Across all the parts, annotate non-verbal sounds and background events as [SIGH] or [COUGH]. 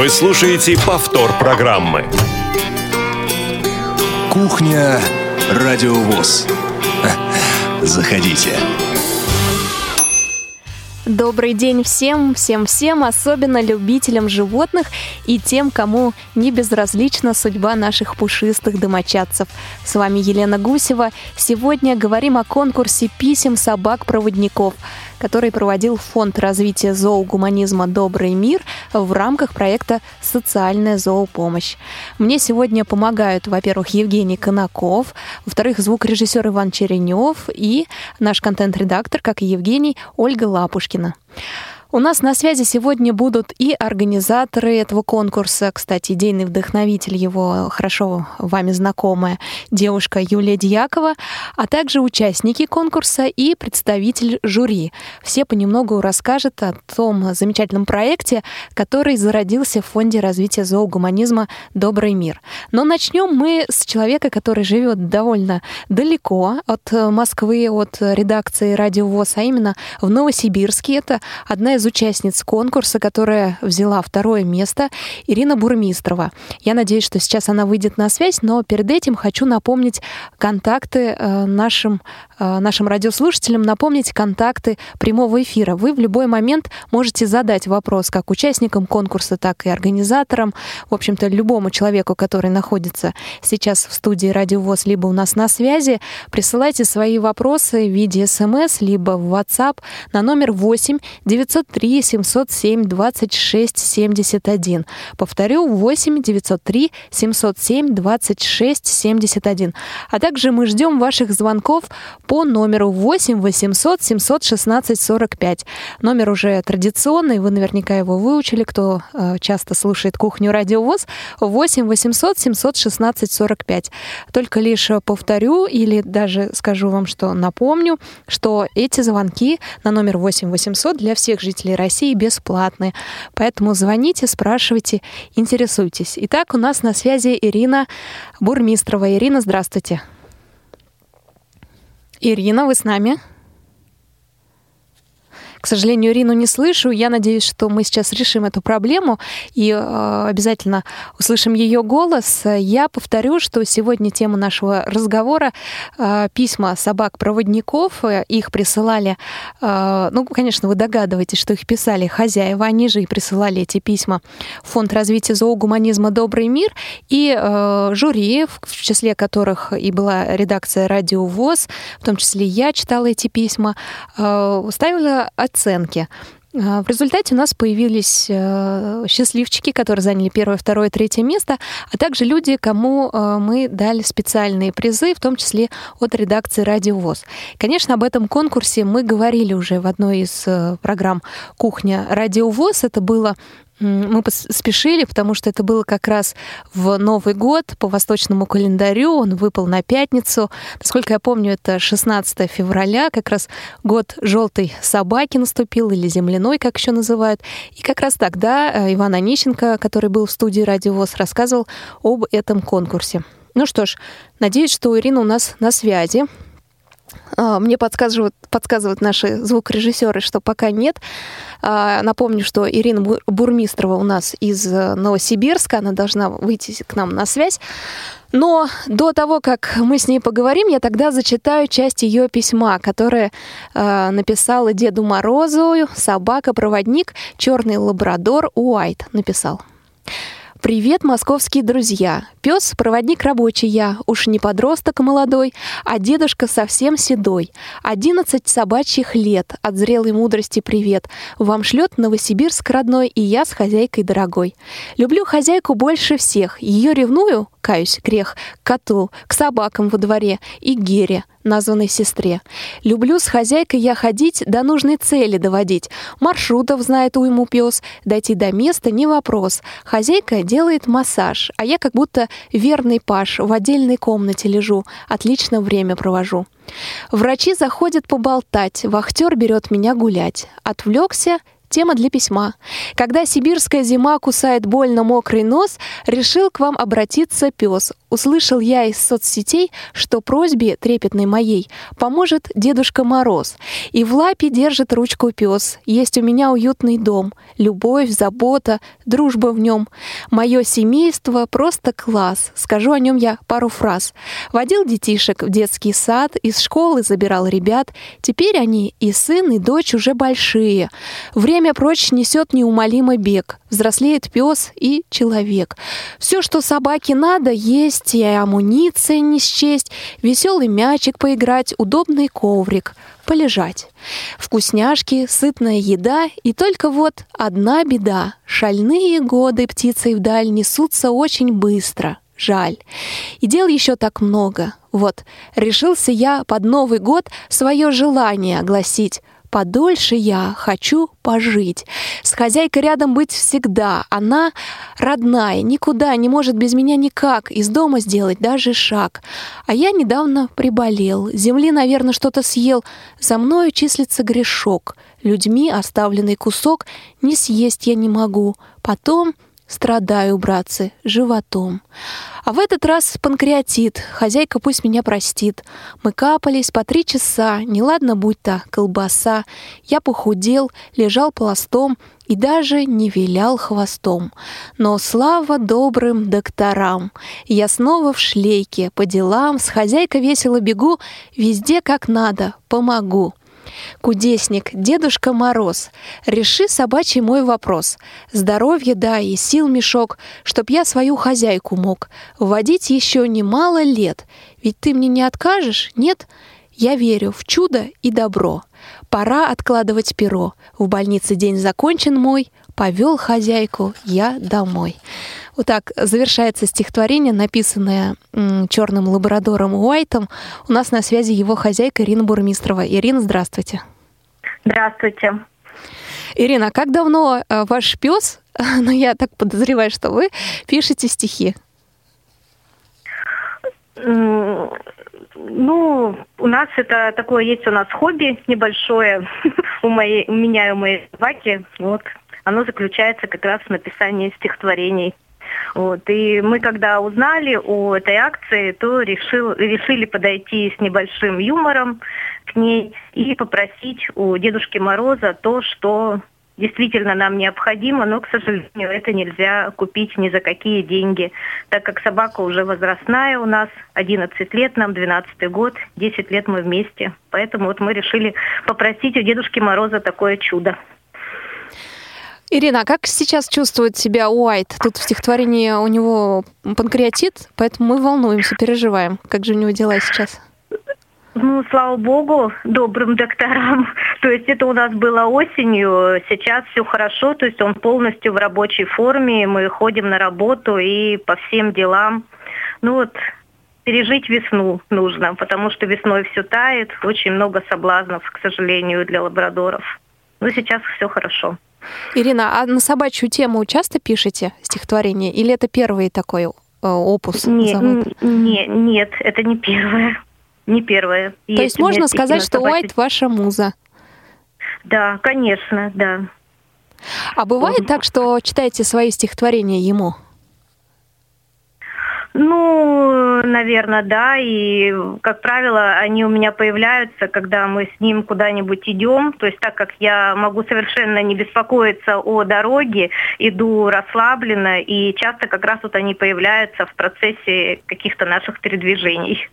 Вы слушаете повтор программы. Кухня Радиовоз. [LAUGHS] Заходите. Добрый день всем, всем-всем, особенно любителям животных и тем, кому не безразлична судьба наших пушистых домочадцев. С вами Елена Гусева. Сегодня говорим о конкурсе писем собак-проводников – который проводил Фонд развития зоогуманизма «Добрый мир» в рамках проекта «Социальная зоопомощь». Мне сегодня помогают, во-первых, Евгений Конаков, во-вторых, звукорежиссер Иван Черенев и наш контент-редактор, как и Евгений, Ольга Лапушкина. У нас на связи сегодня будут и организаторы этого конкурса, кстати, идейный вдохновитель его, хорошо вами знакомая девушка Юлия Дьякова, а также участники конкурса и представитель жюри. Все понемногу расскажут о том замечательном проекте, который зародился в Фонде развития зоогуманизма «Добрый мир». Но начнем мы с человека, который живет довольно далеко от Москвы, от редакции «Радио ВОЗ», а именно в Новосибирске. Это одна из из участниц конкурса, которая взяла второе место, Ирина Бурмистрова. Я надеюсь, что сейчас она выйдет на связь, но перед этим хочу напомнить контакты э, нашим, э, нашим радиослушателям, напомнить контакты прямого эфира. Вы в любой момент можете задать вопрос как участникам конкурса, так и организаторам, в общем-то, любому человеку, который находится сейчас в студии Радио ВОЗ, либо у нас на связи, присылайте свои вопросы в виде смс, либо в WhatsApp на номер 8 900 903 707 26 71. Повторю, 8 903 707 26 71. А также мы ждем ваших звонков по номеру 8 800 716 45. Номер уже традиционный, вы наверняка его выучили, кто э, часто слушает кухню радиовоз. 8 800 716 45. Только лишь повторю или даже скажу вам, что напомню, что эти звонки на номер 8 800 для всех жителей жителей России бесплатны. Поэтому звоните, спрашивайте, интересуйтесь. Итак, у нас на связи Ирина Бурмистрова. Ирина, здравствуйте. Ирина, вы с нами? К сожалению, Ирину не слышу. Я надеюсь, что мы сейчас решим эту проблему и э, обязательно услышим ее голос. Я повторю, что сегодня тема нашего разговора э, письма собак-проводников. Их присылали, э, ну, конечно, вы догадываетесь, что их писали хозяева, они же и присылали эти письма в Фонд развития зоогуманизма «Добрый мир» и жюри, в числе которых и была редакция «Радио ВОЗ», в том числе я читала эти письма, ставила оценки. А, в результате у нас появились э, счастливчики, которые заняли первое, второе, третье место, а также люди, кому э, мы дали специальные призы, в том числе от редакции «Радио ВОЗ». Конечно, об этом конкурсе мы говорили уже в одной из э, программ «Кухня Радио ВОЗ». Это было мы спешили, потому что это было как раз в Новый год по восточному календарю. Он выпал на пятницу. Насколько я помню, это 16 февраля, как раз год желтой собаки наступил, или земляной, как еще называют. И как раз тогда э, Иван Онищенко, который был в студии «Радиовоз», рассказывал об этом конкурсе. Ну что ж, надеюсь, что Ирина у нас на связи. А, мне подсказывают, подсказывают наши звукорежиссеры, что пока нет. А, напомню, что Ирина Бурмистрова у нас из э, Новосибирска. Она должна выйти к нам на связь. Но до того, как мы с ней поговорим, я тогда зачитаю часть ее письма, которое э, написала Деду Морозу собака-проводник черный лабрадор Уайт написал. Привет, московские друзья! Пес — проводник рабочий я, уж не подросток молодой, а дедушка совсем седой. Одиннадцать собачьих лет, от зрелой мудрости привет. Вам шлет Новосибирск родной, и я с хозяйкой дорогой. Люблю хозяйку больше всех, ее ревную, каюсь, грех, к коту, к собакам во дворе и Гере, названной сестре. Люблю с хозяйкой я ходить, до нужной цели доводить. Маршрутов знает уйму пес, дойти до места не вопрос. Хозяйка делает массаж, а я как будто верный паш в отдельной комнате лежу, отлично время провожу. Врачи заходят поболтать, вахтер берет меня гулять. Отвлекся Тема для письма. Когда сибирская зима кусает больно мокрый нос, решил к вам обратиться пес. Услышал я из соцсетей, что просьбе трепетной моей поможет Дедушка Мороз. И в лапе держит ручку пес. Есть у меня уютный дом. Любовь, забота, дружба в нем. Мое семейство просто класс. Скажу о нем я пару фраз. Водил детишек в детский сад, из школы забирал ребят. Теперь они и сын, и дочь уже большие. Время Время прочь несет неумолимый бег. Взрослеет пес и человек. Все, что собаке надо, есть и амуниция не счесть, веселый мячик поиграть, удобный коврик полежать. Вкусняшки, сытная еда и только вот одна беда. Шальные годы птицей вдаль несутся очень быстро. Жаль. И дел еще так много. Вот, решился я под Новый год свое желание огласить. Подольше я хочу пожить. С хозяйкой рядом быть всегда. Она родная, никуда не может без меня никак из дома сделать даже шаг. А я недавно приболел. Земли, наверное, что-то съел. За мною числится грешок. Людьми оставленный кусок не съесть я не могу. Потом Страдаю, братцы, животом. А в этот раз панкреатит. Хозяйка пусть меня простит. Мы капались по три часа. Неладно будь то колбаса. Я похудел, лежал пластом и даже не вилял хвостом. Но слава добрым докторам! Я снова в шлейке, по делам, с хозяйкой весело бегу, везде как надо, помогу. Кудесник, Дедушка Мороз, реши собачий мой вопрос. Здоровье дай и сил мешок, чтоб я свою хозяйку мог. Вводить еще немало лет. Ведь ты мне не откажешь, нет? Я верю в чудо и добро. Пора откладывать перо. В больнице день закончен мой. Повел хозяйку я домой. Вот так завершается стихотворение, написанное черным лабрадором Уайтом. У нас на связи его хозяйка Ирина Бурмистрова. Ирина, здравствуйте. Здравствуйте. Ирина, а как давно э, ваш пес, [LAUGHS] ну я так подозреваю, что вы пишете стихи? Ну, у нас это такое есть у нас хобби небольшое [LAUGHS] у моей, у меня и у моей собаки. Вот оно заключается как раз в написании стихотворений. Вот. И мы, когда узнали о этой акции, то решил, решили подойти с небольшим юмором к ней и попросить у Дедушки Мороза то, что действительно нам необходимо, но, к сожалению, это нельзя купить ни за какие деньги, так как собака уже возрастная у нас, 11 лет нам, 12 год, 10 лет мы вместе. Поэтому вот мы решили попросить у Дедушки Мороза такое чудо. Ирина, а как сейчас чувствует себя Уайт? Тут в стихотворении у него панкреатит, поэтому мы волнуемся, переживаем. Как же у него дела сейчас? Ну, слава богу, добрым докторам. [LAUGHS] То есть это у нас было осенью, сейчас все хорошо, то есть он полностью в рабочей форме, мы ходим на работу и по всем делам. Ну вот, пережить весну нужно, потому что весной все тает, очень много соблазнов, к сожалению, для лабрадоров. Но сейчас все хорошо. Ирина, а на собачью тему часто пишете стихотворение? Или это первый такой э, опус? Не, не, нет, это не первое. Не первое. То есть, есть можно сказать, что Уайт ваша муза? Да, конечно, да. А бывает так, что читаете свои стихотворения ему? Ну, наверное, да. И, как правило, они у меня появляются, когда мы с ним куда-нибудь идем. То есть так как я могу совершенно не беспокоиться о дороге, иду расслабленно, и часто как раз вот они появляются в процессе каких-то наших передвижений.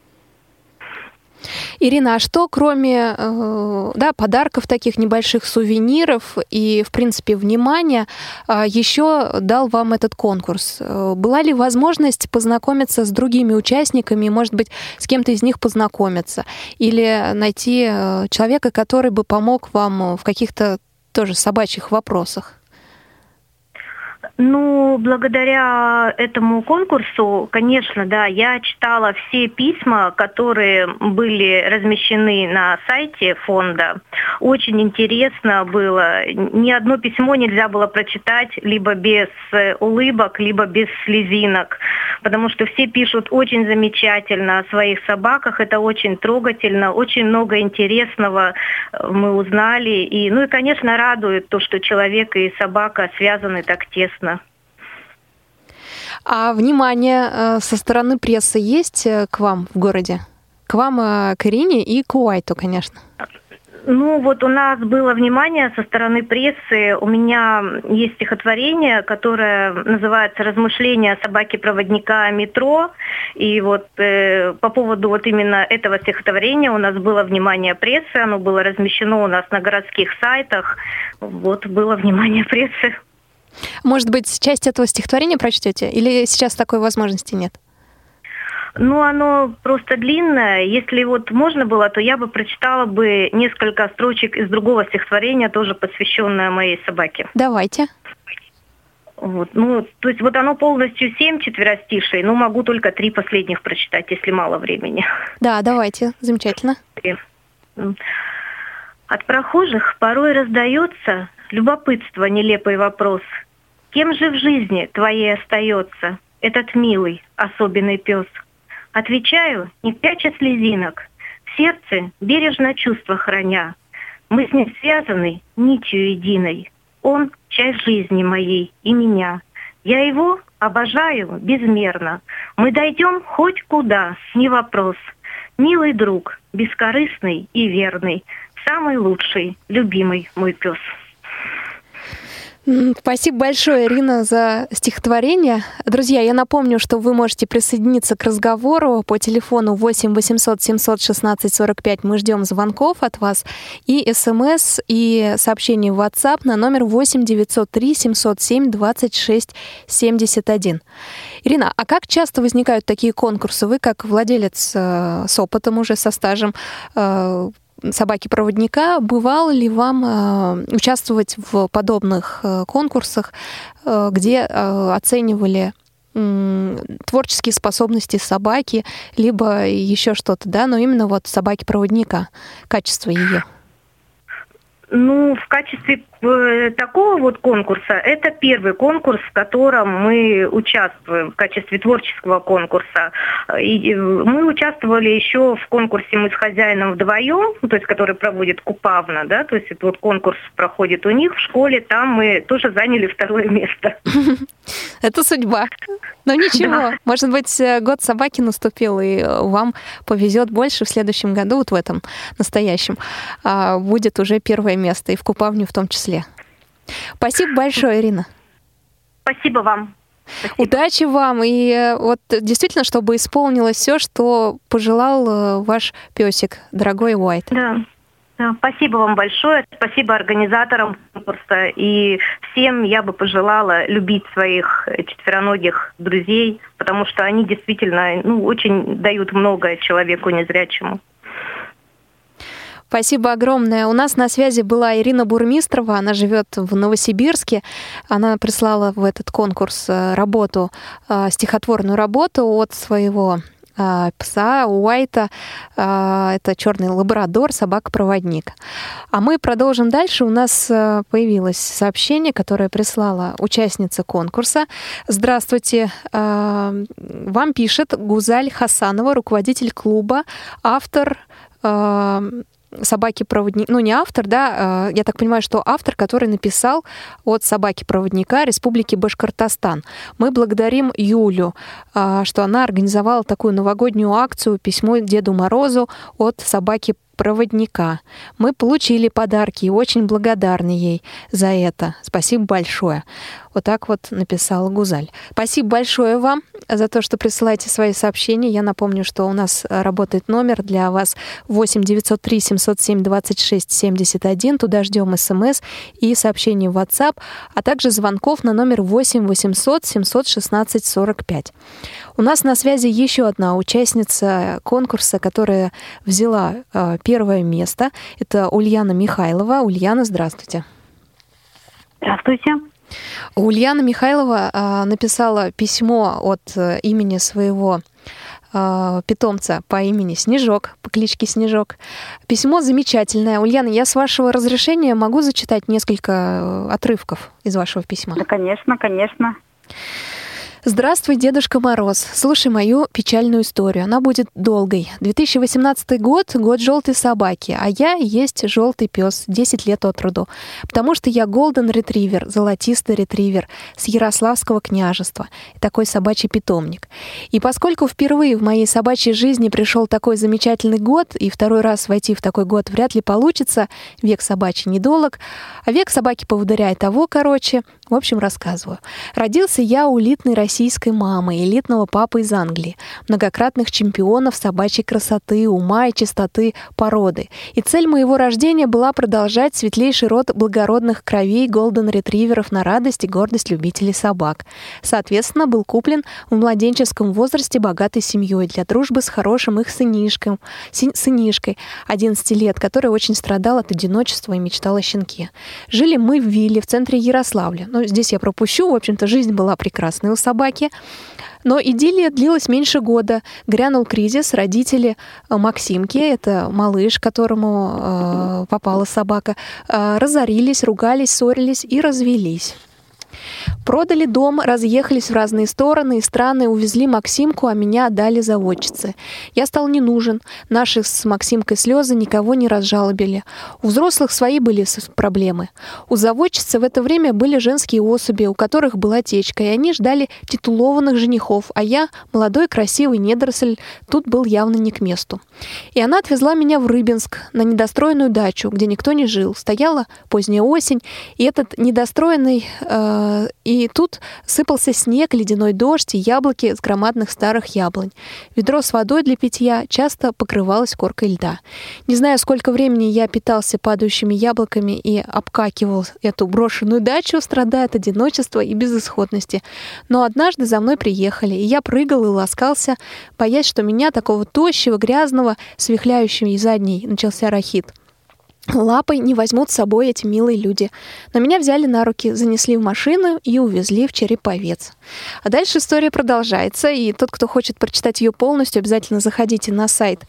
Ирина, а что кроме э, да, подарков таких небольших сувениров и, в принципе, внимания, э, еще дал вам этот конкурс? Э, была ли возможность познакомиться с другими участниками, может быть, с кем-то из них познакомиться? Или найти человека, который бы помог вам в каких-то тоже собачьих вопросах? Ну, благодаря этому конкурсу, конечно, да, я читала все письма, которые были размещены на сайте фонда. Очень интересно было. Ни одно письмо нельзя было прочитать либо без улыбок, либо без слезинок. потому что все пишут очень замечательно о своих собаках, это очень трогательно, очень много интересного э, мы узнали. И, ну и, конечно, радует то, что человек и собака связаны так тесно. А внимание э, со стороны прессы есть э, к вам в городе? К вам, к Ирине и к Уайту, конечно. Ну, вот у нас было внимание со стороны прессы. У меня есть стихотворение, которое называется «Размышления собаки-проводника метро». И вот э, по поводу вот именно этого стихотворения у нас было внимание прессы, оно было размещено у нас на городских сайтах. Вот было внимание прессы. Может быть, часть этого стихотворения прочтете? Или сейчас такой возможности нет? Ну, оно просто длинное. Если вот можно было, то я бы прочитала бы несколько строчек из другого стихотворения, тоже посвященное моей собаке. Давайте. Вот, ну, то есть вот оно полностью семь четверостишей, но могу только три последних прочитать, если мало времени. Да, давайте, замечательно. От прохожих порой раздается любопытство, нелепый вопрос. Кем же в жизни твоей остается этот милый, особенный пес – Отвечаю, не пряча слезинок, в сердце бережно чувства храня. Мы с ним связаны нитью единой. Он — часть жизни моей и меня. Я его обожаю безмерно. Мы дойдем хоть куда, не вопрос. Милый друг, бескорыстный и верный, самый лучший, любимый мой пес. Спасибо большое, Ирина, за стихотворение. Друзья, я напомню, что вы можете присоединиться к разговору по телефону 8 800 716 45. Мы ждем звонков от вас и смс, и сообщений в WhatsApp на номер 8 903 707 26 71. Ирина, а как часто возникают такие конкурсы? Вы, как владелец э, с опытом уже, со стажем, э, собаки-проводника, бывало ли вам э, участвовать в подобных э, конкурсах, э, где оценивали творческие способности собаки, либо еще что-то, да, но именно вот собаки-проводника, качество ее? Ну, в качестве такого вот конкурса, это первый конкурс, в котором мы участвуем в качестве творческого конкурса. И мы участвовали еще в конкурсе «Мы с хозяином вдвоем», то есть который проводит Купавна, да, то есть это вот конкурс проходит у них в школе, там мы тоже заняли второе [LAUGHS] место. Это судьба. Но ничего, может быть, э, год собаки наступил, и э, вам повезет больше в следующем году, вот в этом настоящем, а, будет уже первое место, и в Купавню в том числе. Спасибо большое, Ирина. Спасибо вам. Спасибо. Удачи вам и э, вот действительно, чтобы исполнилось все, что пожелал ваш песик, дорогой Уайт. Да. Спасибо вам большое, спасибо организаторам конкурса и всем я бы пожелала любить своих четвероногих друзей, потому что они действительно ну, очень дают многое человеку незрячему. Спасибо огромное. У нас на связи была Ирина Бурмистрова, она живет в Новосибирске. Она прислала в этот конкурс э, работу, э, стихотворную работу от своего а, пса Уайта. Это черный лабрадор, собака-проводник. А мы продолжим дальше. У нас появилось сообщение, которое прислала участница конкурса. Здравствуйте. Вам пишет Гузаль Хасанова, руководитель клуба, автор собаки-проводник, ну не автор, да, я так понимаю, что автор, который написал от собаки-проводника Республики Башкортостан. Мы благодарим Юлю, что она организовала такую новогоднюю акцию «Письмо Деду Морозу» от собаки проводника. Мы получили подарки и очень благодарны ей за это. Спасибо большое. Вот так вот написала Гузаль. Спасибо большое вам за то, что присылаете свои сообщения. Я напомню, что у нас работает номер для вас 8 903 707 26 71. Туда ждем смс и сообщений в WhatsApp, а также звонков на номер 8 800 716 45. У нас на связи еще одна участница конкурса, которая взяла э, первое место. Это Ульяна Михайлова. Ульяна, здравствуйте. Здравствуйте. Ульяна Михайлова э, написала письмо от э, имени своего питомца по имени Снежок, по кличке Снежок. Письмо замечательное. Ульяна, я с вашего разрешения могу зачитать несколько отрывков из вашего письма? Да, конечно, конечно. Здравствуй, Дедушка Мороз. Слушай мою печальную историю. Она будет долгой. 2018 год — год желтой собаки, а я есть желтый пес, 10 лет от роду. Потому что я голден ретривер, золотистый ретривер с Ярославского княжества. Такой собачий питомник. И поскольку впервые в моей собачьей жизни пришел такой замечательный год, и второй раз войти в такой год вряд ли получится, век собачий недолог, а век собаки поводыря и того короче, в общем, рассказываю. Родился я у элитной российской мамы, элитного папы из Англии, многократных чемпионов собачьей красоты, ума и чистоты породы. И цель моего рождения была продолжать светлейший род благородных кровей голден-ретриверов на радость и гордость любителей собак. Соответственно, был куплен в младенческом возрасте богатой семьей для дружбы с хорошим их сынишком, сынишкой 11 лет, который очень страдал от одиночества и мечтал о щенке. Жили мы в вилле в центре Ярославля. Ну, здесь я пропущу. В общем-то, жизнь была прекрасной у собаки. Но идиллия длилась меньше года. Грянул кризис. Родители э, Максимки, это малыш, которому э, попала собака, э, разорились, ругались, ссорились и развелись. Продали дом, разъехались в разные стороны и страны, увезли Максимку, а меня отдали заводчице. Я стал не нужен. Наши с Максимкой слезы никого не разжалобили. У взрослых свои были проблемы. У заводчицы в это время были женские особи, у которых была течка, и они ждали титулованных женихов, а я, молодой красивый недоросль, тут был явно не к месту. И она отвезла меня в Рыбинск, на недостроенную дачу, где никто не жил. Стояла поздняя осень, и этот недостроенный э, и тут сыпался снег, ледяной дождь и яблоки с громадных старых яблонь. Ведро с водой для питья часто покрывалось коркой льда. Не знаю, сколько времени я питался падающими яблоками и обкакивал эту брошенную дачу, страдая от одиночества и безысходности. Но однажды за мной приехали, и я прыгал и ласкался, боясь, что меня, такого тощего, грязного, с вихляющей задней, начался рахит лапой не возьмут с собой эти милые люди. Но меня взяли на руки, занесли в машину и увезли в Череповец. А дальше история продолжается, и тот, кто хочет прочитать ее полностью, обязательно заходите на сайт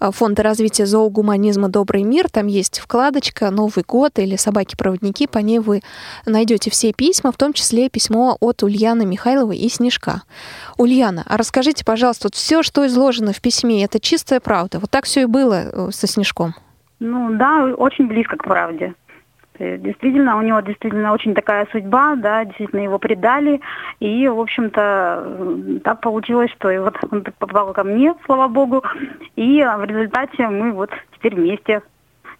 э, Фонда развития зоогуманизма «Добрый мир». Там есть вкладочка «Новый год» или «Собаки-проводники». По ней вы найдете все письма, в том числе письмо от Ульяны Михайловой и Снежка. Ульяна, а расскажите, пожалуйста, вот все, что изложено в письме, это чистая правда? Вот так все и было э, со Снежком? Ну да, очень близко к правде. Действительно, у него действительно очень такая судьба, да, действительно его предали. И, в общем-то, так получилось, что и вот он попал ко мне, слава богу. И в результате мы вот теперь вместе,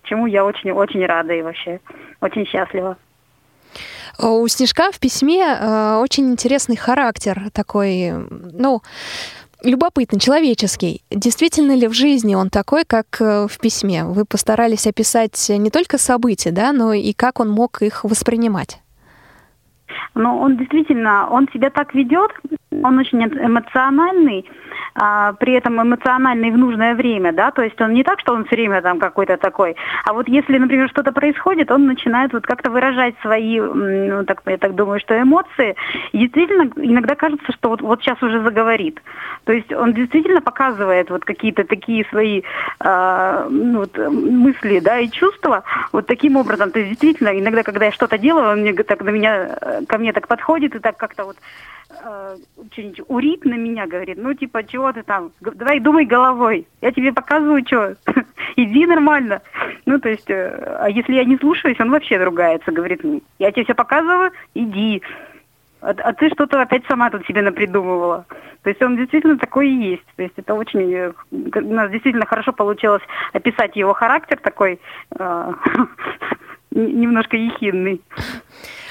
чему я очень-очень рада и вообще очень счастлива. У Снежка в письме э, очень интересный характер такой, ну, любопытный, человеческий. Действительно ли в жизни он такой, как э, в письме? Вы постарались описать не только события, да, но и как он мог их воспринимать? Ну, он действительно, он себя так ведет, он очень эмоциональный, а, при этом эмоциональный в нужное время, да, то есть он не так, что он все время там какой-то такой, а вот если, например, что-то происходит, он начинает вот как-то выражать свои, ну, так, я так думаю, что эмоции, и действительно иногда кажется, что вот, вот сейчас уже заговорит. То есть он действительно показывает вот какие-то такие свои э, ну, вот, мысли, да, и чувства вот таким образом. То есть действительно иногда, когда я что-то делаю, он мне так на меня, э, ко мне так подходит и так как-то вот э, что-нибудь урит на меня, говорит, ну типа, чего ты там, давай думай головой, я тебе показываю, что, [LAUGHS] иди нормально. Ну, то есть, э, а если я не слушаюсь, он вообще ругается, говорит, я тебе все показываю, иди а, а ты что-то опять сама тут себе напридумывала. То есть он действительно такой и есть. То есть это очень... Э, у нас действительно хорошо получилось описать его характер такой э, [LAUGHS] немножко ехидный.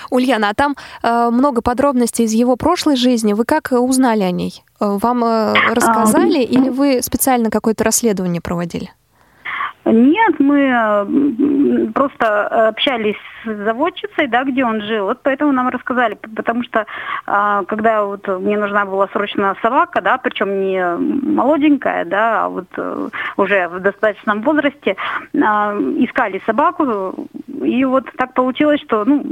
Ульяна, а там э, много подробностей из его прошлой жизни. Вы как узнали о ней? Э, вам э, рассказали а, или вы специально какое-то расследование проводили? Нет, мы просто общались с заводчицей, да, где он жил. Вот поэтому нам рассказали, потому что а, когда вот мне нужна была срочно собака, да, причем не молоденькая, да, а вот э, уже в достаточном возрасте, а, искали собаку, и вот так получилось, что, ну,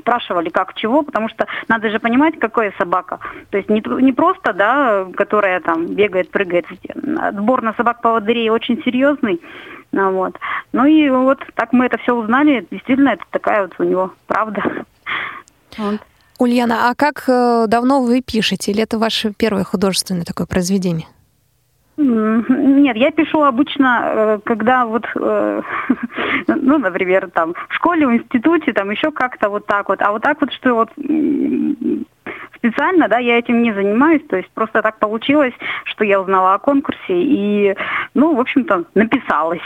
спрашивали, как, чего, потому что надо же понимать, какая собака. То есть не, не просто, да, которая там бегает, прыгает. Отбор на собак-поводырей очень серьезный. Ну, вот. ну и вот так мы это все узнали. Действительно, это такая вот у него правда. [LAUGHS] Вот. Ульяна, а как э, давно вы пишете? Или это ваше первое художественное такое произведение? Нет, я пишу обычно, э, когда вот, э, [LAUGHS] ну, например, там в школе, в институте, там еще как-то вот так вот. А вот так вот, что вот специально, да, я этим не занимаюсь, то есть просто так получилось, что я узнала о конкурсе и, ну, в общем-то, написалась.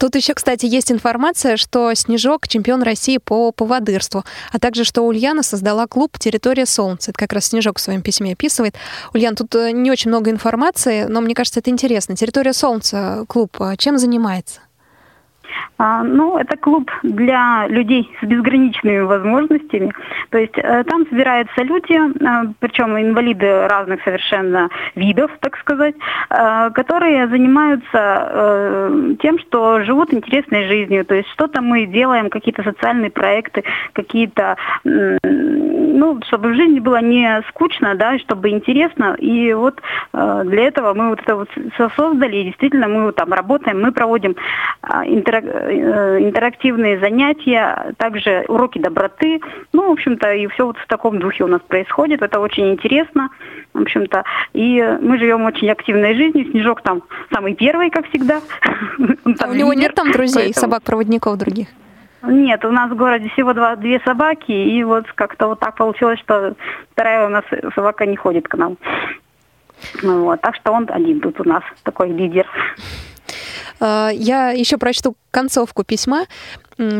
Тут еще, кстати, есть информация, что Снежок чемпион России по поводырству, а также, что Ульяна создала клуб «Территория Солнца». Это как раз Снежок в своем письме описывает. Ульян, тут э, не очень много информации, но мне кажется, это интересно. «Территория Солнца» клуб а чем занимается? А, ну, это клуб для людей с безграничными возможностями. То есть э, там собираются люди, э, причем инвалиды разных совершенно видов, так сказать, э, которые занимаются тем, что живут интересной жизнью. То есть что-то мы делаем, какие-то социальные проекты, какие-то, ну, чтобы в жизни было не скучно, да, чтобы интересно. И вот для этого мы вот это вот создали, и действительно мы вот там работаем, мы проводим интерактивные Э, интерактивные занятия, также уроки доброты. Ну, в общем-то, и все вот в таком духе у нас происходит. Это очень интересно, в общем-то. И мы живем очень активной жизнью. Снежок там самый первый, как всегда. [LAUGHS] А у него нет там друзей, собак-проводников других? Нет, у нас в городе всего два, две собаки, и вот как-то вот так получилось, что вторая у нас собака не ходит к нам. Ну, вот, так что он один тут у нас такой лидер. А, я еще прочту концовку письма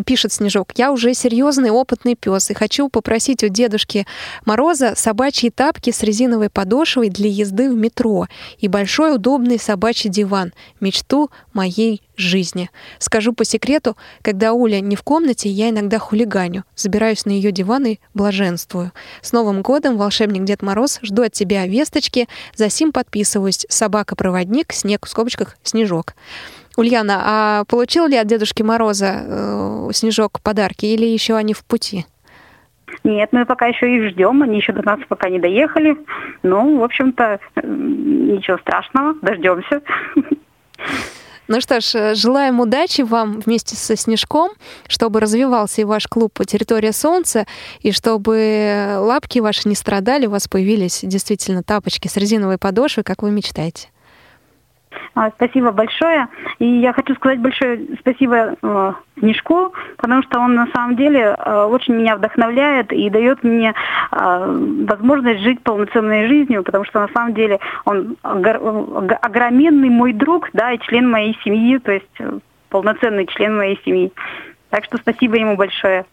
пишет Снежок, я уже серьезный опытный пес и хочу попросить у дедушки Мороза собачьи тапки с резиновой подошвой для езды в метро и большой удобный собачий диван, мечту моей жизни. Скажу по секрету, когда Уля не в комнате, я иногда хулиганю, забираюсь на ее диван и блаженствую. С Новым годом, волшебник Дед Мороз, жду от тебя весточки, за сим подписываюсь. Собака-проводник, снег в скобочках, снежок. Ульяна, а получил ли от Дедушки Мороза э, снежок подарки или еще они в пути? Нет, мы пока еще их ждем, они еще до нас пока не доехали. Ну, в общем-то, ничего страшного, дождемся. Ну что ж, э, желаем удачи вам вместе со Снежком, чтобы развивался и ваш клуб по территории Солнца, и чтобы лапки ваши не страдали, у вас появились действительно тапочки с резиновой подошвой, как вы мечтаете. А, спасибо большое. И я хочу сказать большое спасибо э, потому что он на самом деле э, очень меня вдохновляет и дает мне э, возможность жить полноценной жизнью, потому что на самом деле он огроменный мой друг, да, и член моей семьи, то есть полноценный член моей семьи. Так что спасибо ему большое.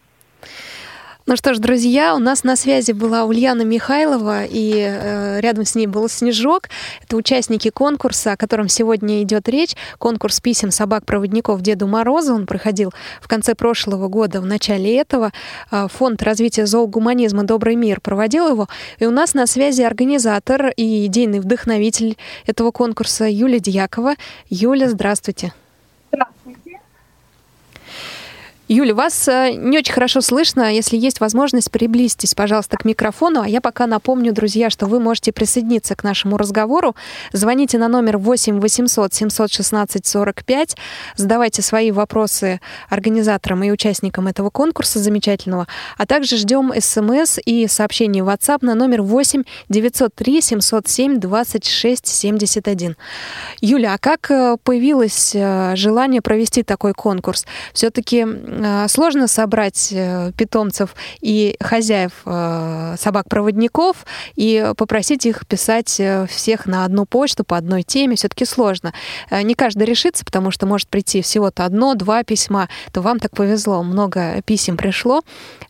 Ну что ж, друзья, у нас на связи была Ульяна Михайлова, и э, рядом с ней был Снежок. Это участники конкурса, о котором сегодня идет речь. Конкурс писем собак-проводников Деду Морозу. Он проходил в конце прошлого года, в начале этого. Э, Фонд развития зоогуманизма «Добрый мир» проводил его. И у нас на связи организатор и идейный вдохновитель этого конкурса Юлия Дьякова. Юля, здравствуйте. Юля, вас э, не очень хорошо слышно. Если есть возможность, приблизьтесь, пожалуйста, к микрофону. А я пока напомню, друзья, что вы можете присоединиться к нашему разговору. Звоните на номер 8 800 716 45. Задавайте свои вопросы организаторам и участникам этого конкурса замечательного. А также ждем смс и сообщений в WhatsApp на номер 8 903 707 26 71. Юля, а как э, появилось э, желание провести такой конкурс? Все-таки сложно собрать э, питомцев и хозяев э, собак-проводников и попросить их писать всех на одну почту по одной теме. Все-таки сложно. Не каждый решится, потому что может прийти всего-то одно-два письма. То вам так повезло, много писем пришло.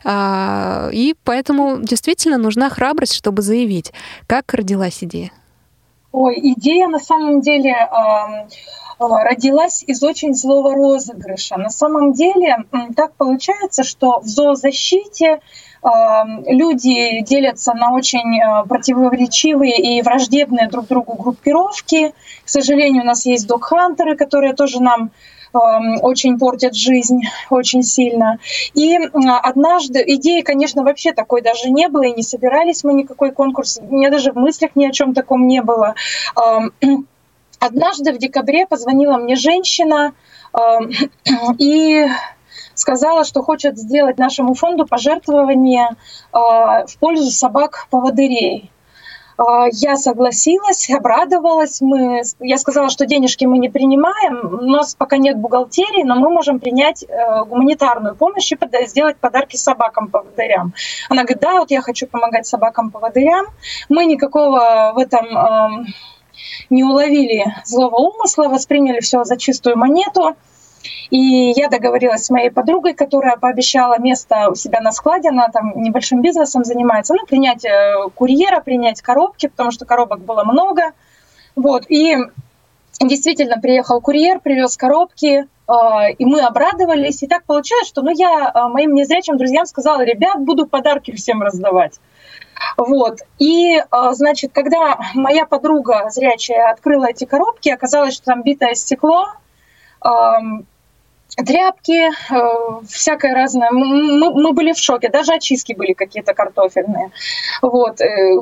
А, и поэтому действительно нужна храбрость, чтобы заявить. Как родилась идея? Ой, идея на самом деле Э, родилась из очень злого розыгрыша. На самом деле так получается, что в зоозащите люди делятся на очень э, противоречивые и враждебные друг другу группировки. К сожалению, у нас есть док-хантеры, которые тоже нам очень портят жизнь очень сильно. И однажды, идеи, конечно, вообще такой даже не было, и не собирались мы никакой конкурс, у меня даже в мыслях ни о чем таком не было. [CLEARS THROAT] Однажды в декабре позвонила мне женщина [CLEARS THROAT] и сказала, что хочет сделать нашему фонду пожертвование в пользу собак-поводырей. А, я согласилась, обрадовалась. Мы, я сказала, что денежки мы не принимаем, у нас пока нет бухгалтерии, но мы можем принять э, гуманитарную помощь и сделать подарки собакам-поводырям. Она говорит, да, вот я хочу помогать собакам-поводырям. Мы никакого в этом эм, не уловили злого умысла, восприняли все за чистую монету. И я договорилась с моей подругой, которая пообещала место у себя на складе, она там небольшим бизнесом занимается, ну, принять э, курьера, принять коробки, потому что коробок было много. Вот, и действительно приехал курьер, привез коробки, э, и мы обрадовались. И так получилось, что ну, я э, моим незрячим друзьям сказала, ребят, буду подарки всем раздавать. Вот. И, значит, когда моя подруга зрячая открыла эти коробки, оказалось, что там битое стекло, тряпки, э, всякое разное. Мы, мы были в шоке, даже очистки были какие-то картофельные. Вот. Э,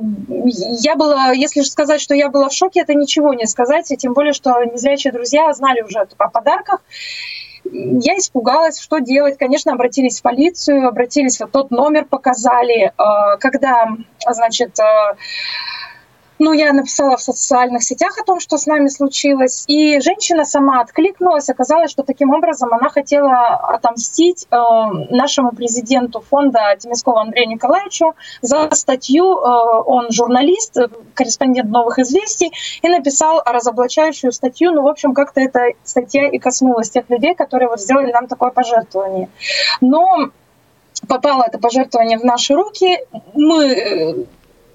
я была, если сказать, что я была в шоке, это ничего не сказать, тем более, что незрячие друзья знали уже о подарках. Я испугалась, что делать. Конечно, обратились в полицию, обратились, вот тот номер показали. Э, когда, значит, ну, я написала в социальных сетях о том, что с нами случилось, и женщина сама откликнулась. Оказалось, что таким образом она хотела отомстить э, нашему президенту фонда Темескову Андрею Николаевичу за статью. Э, он журналист, корреспондент «Новых известий», и написал разоблачающую статью. Ну, в общем, как-то эта статья и коснулась тех людей, которые вот сделали нам такое пожертвование. Но попало это пожертвование в наши руки. Мы э,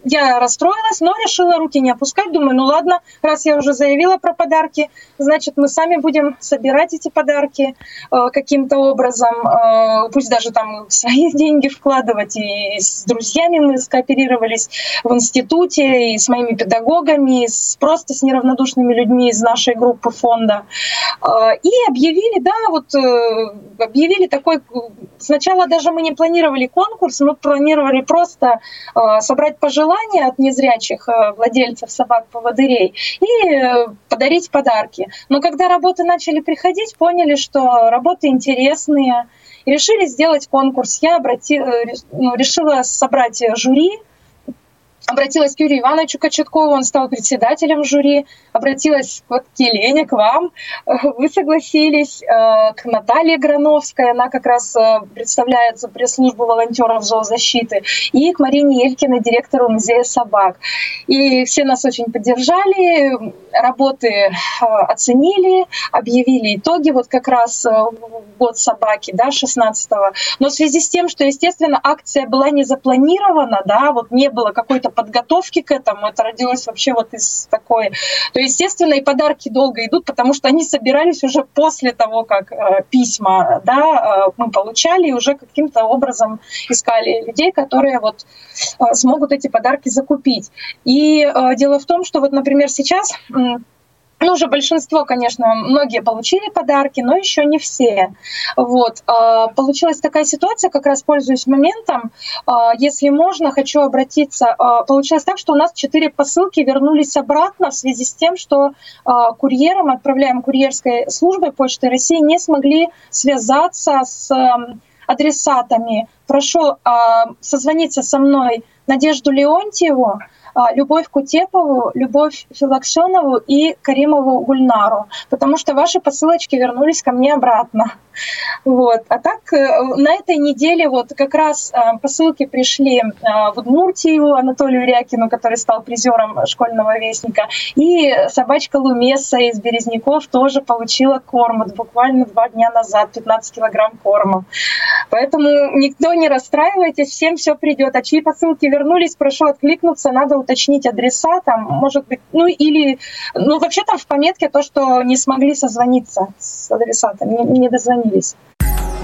я расстроилась, но решила руки не опускать. Думаю, ну ладно, раз я уже заявила про подарки, значит, мы сами будем собирать эти подарки э, каким-то образом. Э, пусть даже там [LAUGHS] свои деньги вкладывать. И с друзьями мы скооперировались в институте, и с моими педагогами, и с, просто с неравнодушными людьми из нашей группы фонда. Э, и объявили, да, вот э, объявили такой... Сначала даже мы не планировали конкурс, мы планировали просто э, собрать пожелания желание от незрячих э, владельцев собак-поводырей и э, подарить подарки. Но когда работы начали приходить, поняли, что работы интересные, и решили сделать конкурс. Я обрати... Э, ну, решила собрать жюри, обратилась к Юрию Ивановичу Кочеткову, он стал председателем жюри, обратилась вот к Елене, к вам, вы согласились, э, к Наталье Грановской, она как раз э, представляет пресс-службу волонтеров зоозащиты, и к Марине Елькиной, директору музея собак. И все нас очень поддержали, работы э, оценили, объявили итоги, вот как раз год собаки, да, 16-го. Но в связи с тем, что, естественно, акция была не запланирована, да, вот не было какой-то подготовки к этому. Это родилось вообще вот из такой... То, естественно, и подарки долго идут, потому что они собирались уже после того, как э, письма да, э, мы получали, и уже каким-то образом искали людей, которые вот э, смогут эти подарки закупить. И э, дело в том, что вот, например, сейчас ну, уже большинство, конечно, многие получили подарки, но еще не все. Вот. А, получилась такая ситуация, как раз пользуюсь моментом, а, если можно, хочу обратиться. А, получилось так, что у нас четыре посылки вернулись обратно в связи с тем, что курьером, отправляем курьерской службой Почты России, не смогли связаться с адресатами. Прошу созвониться со мной Надежду Леонтьеву, Любовь Кутепову, Любовь Филаксенову и Каримову Гульнару, потому что ваши посылочки вернулись ко мне обратно. Вот. А так э, на этой неделе вот как раз э, посылки пришли э, в Удмуртию Анатолию Рякину, который стал призером школьного вестника, и собачка Лумеса из Березняков тоже получила корм вот буквально два дня назад, 15 килограмм корма. Поэтому никто не расстраивайтесь, всем все придет. А чьи посылки вернулись, прошу откликнуться, надо уточнить адреса, там, может быть, ну или, ну вообще там в пометке то, что не смогли созвониться с адресатом, не, не дозвонились.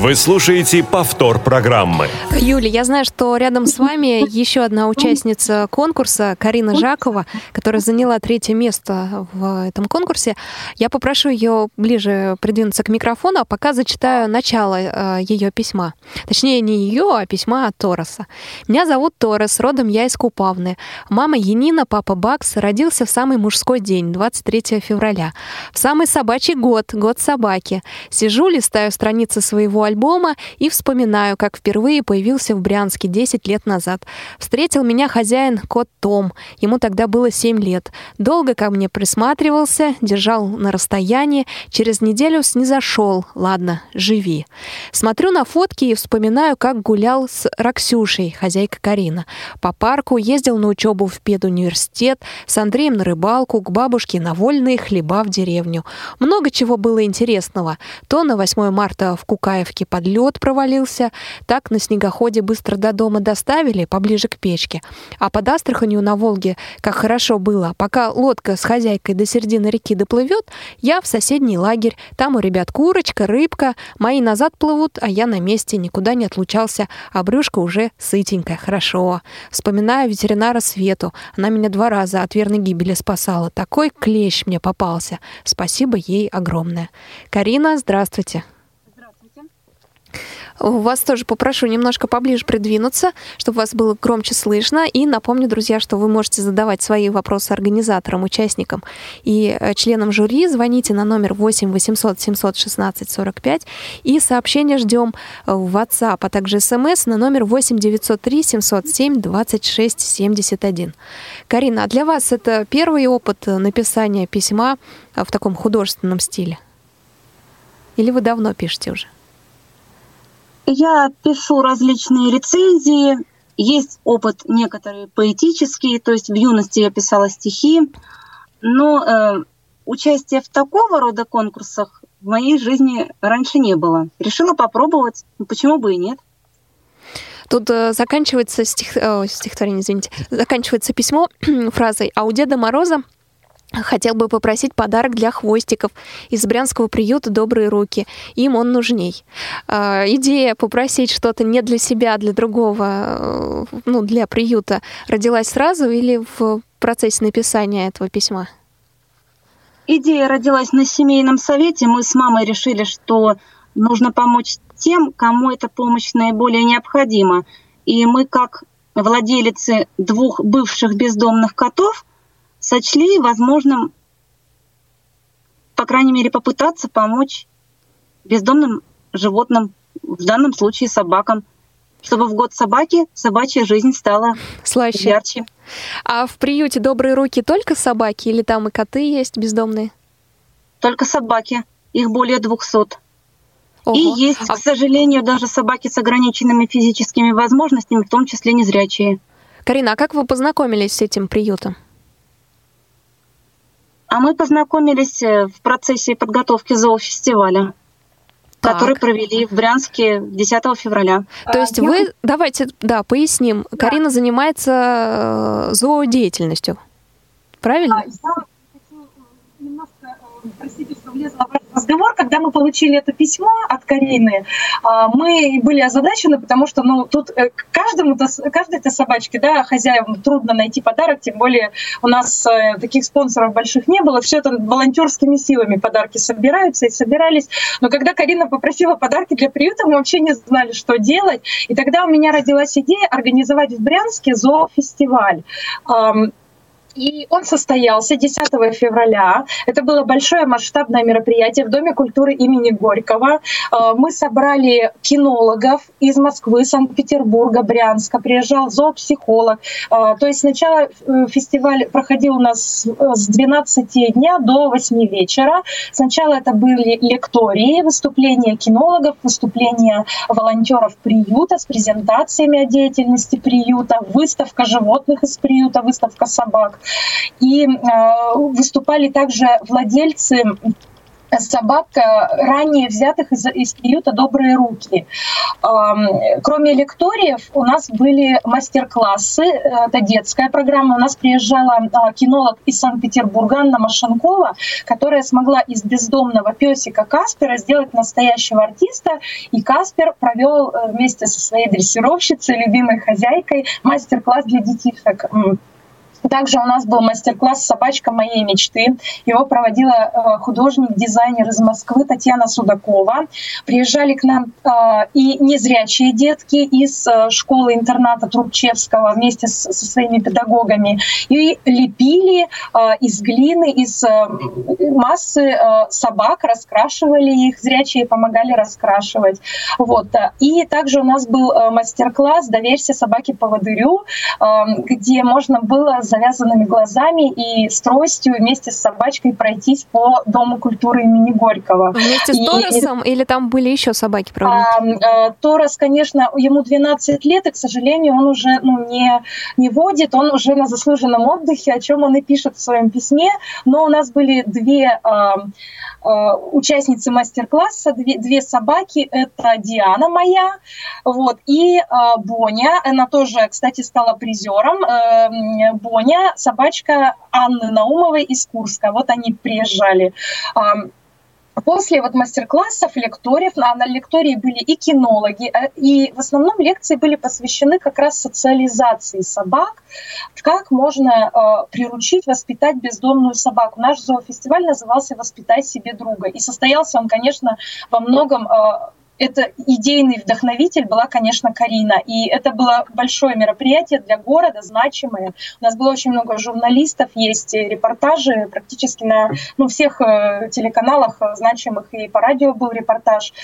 Вы слушаете повтор программы. Юля, я знаю, что рядом с вами [LAUGHS] еще одна участница конкурса, Карина Жакова, которая заняла третье место в этом конкурсе. Я попрошу ее ближе придвинуться к микрофону, а пока зачитаю начало э, ее письма. Точнее, не ее, а письма от Тороса. Меня зовут Торос, родом я из Купавны. Мама Енина, папа Бакс родился в самый мужской день, 23 февраля. В самый собачий год, год собаки. Сижу, листаю страницы своего альбома и вспоминаю, как впервые появился в Брянске 10 лет назад. Встретил меня хозяин кот Том. Ему тогда было 7 лет. Долго ко мне присматривался, держал на расстоянии. Через неделю снизошел. Ладно, живи. Смотрю на фотки и вспоминаю, как гулял с Роксюшей, хозяйка Карина. По парку ездил на учебу в педуниверситет, с Андреем на рыбалку, к бабушке на вольные хлеба в деревню. Много чего было интересного. То на 8 марта в Кукаевке под лед провалился, так на снегоходе быстро до дома доставили, поближе к печке. А под Астраханью на Волге, как хорошо было, пока лодка с хозяйкой до середины реки доплывет, я в соседний лагерь. Там у ребят курочка, рыбка, мои назад плывут, а я на месте никуда не отлучался, а брюшко уже сытенькое, хорошо. Вспоминаю ветеринара Свету. Она меня два раза от верной гибели спасала. Такой клещ мне попался. Спасибо ей огромное. Карина, здравствуйте. Вас тоже попрошу немножко поближе придвинуться, чтобы вас было громче слышно. И напомню, друзья, что вы можете задавать свои вопросы организаторам, участникам и э, членам жюри. Звоните на номер 8 800 716 45 и сообщение ждем в WhatsApp, а также смс на номер 8 903 707 26 71. Карина, а для вас это первый опыт написания письма в таком художественном стиле? Или вы давно пишете уже? Я пишу различные рецензии, есть опыт некоторые поэтический, то есть в юности я писала стихи, но э, участия в такого рода конкурсах в моей жизни раньше не было. Решила попробовать, почему бы и нет. Тут э, заканчивается стих, э, стихотворение, извините, заканчивается письмо [CLEARS THROAT] фразой «А у Деда Мороза Хотел бы попросить подарок для хвостиков из брянского приюта «Добрые руки». Им он нужней. Э, идея попросить что-то не для себя, а для другого, э, ну, для приюта, родилась сразу или в процессе написания этого письма? Идея родилась на семейном совете. Мы с мамой решили, что нужно помочь тем, кому эта помощь наиболее необходима. И мы, как владелицы двух бывших бездомных котов – сочли возможным, по крайней мере, попытаться помочь бездомным животным, в данном случае собакам, чтобы в год собаки собачья жизнь стала Слаще. ярче. А в приюте «Добрые руки» только собаки или там и коты есть бездомные? Только собаки. Их более двухсот. И есть, а... к сожалению, даже собаки с ограниченными физическими возможностями, в том числе незрячие. Карина, а как вы познакомились с этим приютом? А мы познакомились э, в процессе подготовки зоофестиваля. Так. который провели в Брянске 10 февраля. То есть а, вы, давайте, да, поясним. Да. Карина занимается э, зоодеятельностью, правильно? Да, простите, влезла в разговор, когда мы получили это письмо от Карины, а, мы были озадачены, потому что ну, тут э, каждому, каждой-то собачке, да, хозяевам трудно найти подарок, тем более у нас э, таких спонсоров больших не было, все это волонтерскими силами подарки собираются и собирались. Но когда Карина попросила подарки для приюта, мы вообще не знали, что делать. И тогда у меня родилась идея организовать в Брянске зоофестиваль. И он состоялся 10 февраля. Это было большое масштабное мероприятие в Доме культуры имени Горького. Э, мы собрали кинологов из Москвы, Санкт-Петербурга, Брянска. Приезжал зоопсихолог. Э, то есть сначала э, фестиваль проходил у нас с 12 дня до 8 вечера. Сначала это были лектории, выступления кинологов, выступления волонтеров приюта с презентациями о деятельности приюта, выставка животных из приюта, выставка собак. И э, выступали также владельцы собак, э, ранее взятых из, из приюта «Добрые руки». Кроме лекториев у нас были мастер-классы, это детская программа. У нас приезжала э, кинолог из Санкт-Петербурга Анна Машенкова, которая смогла из бездомного песика Каспера сделать настоящего артиста. И Каспер провел вместе со своей дрессировщицей, любимой хозяйкой, мастер-класс для детишек Также у нас был мастер-класс «Собачка моей мечты». Его проводила э, художник, дизайнер из Москвы Татьяна Судакова. Приезжали к нам э, и незрячие детки из э, школы-интерната Трубчевского вместе со своими педагогами. И лепили из глины, из массы собак, раскрашивали их, зрячие помогали раскрашивать. Вот. И также у нас был мастер-класс «Доверься собаке поводырю», где можно было завязанными глазами и с тростью вместе с собачкой пройтись по Дому культуры имени Горького. Вместе с и, Торосом или там были еще собаки? А, а, Торос, конечно, ему 12 лет, и, к сожалению, он уже ну, не, не водит, он уже на заслуженном отдыхе, о чем он и пишет в своем письме. Но у нас были две а, а, участницы мастер-класса, две, две собаки. Это Диана моя, вот, и а, Боня. Она тоже, кстати, стала призером. А, Боня, собачка Анны Наумовой из Курска. Вот они приезжали. После вот мастер-классов, лекториев, на, на лектории были и кинологи, э, и в основном лекции были посвящены как раз социализации собак, как можно э, приручить, воспитать бездомную собаку. Наш зоофестиваль назывался «Воспитай себе друга», и состоялся он, конечно, во многом э, это идейный вдохновитель была, конечно, Карина. И это было большое мероприятие для города, значимое. У нас было очень много журналистов, есть репортажи практически на ну, всех э, телеканалах э, значимых, и по радио был репортаж.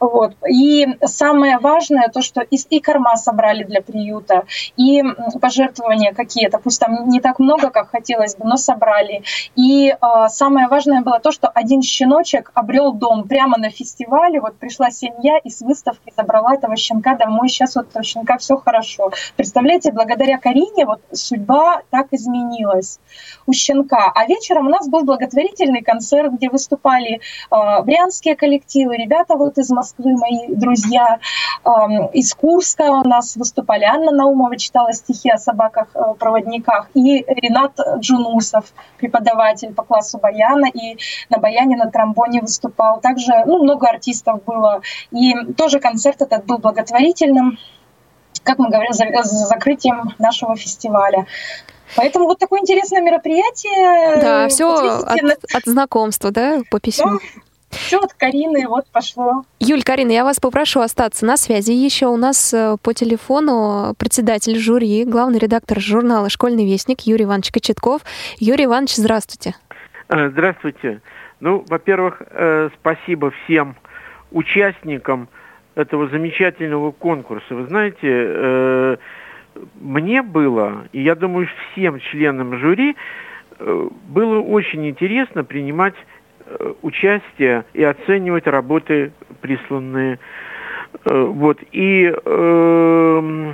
Вот. И самое важное, то, что и, и корма собрали для приюта, и пожертвования какие-то, пусть там не так много, как хотелось бы, но собрали. И э, самое важное было то, что один щеночек обрел дом прямо на фестивале, вот пришла семья, я из выставки забрала этого щенка домой. Сейчас вот у щенка все хорошо. Представляете, благодаря Карине вот судьба так изменилась у щенка. А вечером у нас был благотворительный концерт, где выступали э, брянские коллективы, ребята вот из Москвы, мои друзья, э, из Курска у нас выступали. Анна Наумова читала стихи о собаках-проводниках. Э, и Ренат Джунусов, преподаватель по классу баяна, и на баяне на тромбоне выступал. Также ну, много артистов было. И тоже концерт этот был благотворительным, как мы говорим, за, за закрытием нашего фестиваля. Поэтому вот такое интересное мероприятие. Да, все от, от знакомства, да, по письму. все от Карины вот пошло. Юль, Карина, я вас попрошу остаться на связи. Еще у нас э, по телефону председатель жюри, главный редактор журнала «Школьный вестник» Юрий Иванович Кочетков. Юрий Иванович, здравствуйте. Э, здравствуйте. Ну, во-первых, э, спасибо всем участникам этого замечательного конкурса. Вы знаете, э, мне было, и я думаю, всем членам жюри, э, было очень интересно принимать э, участие и оценивать работы, присланные. Э, вот. И э,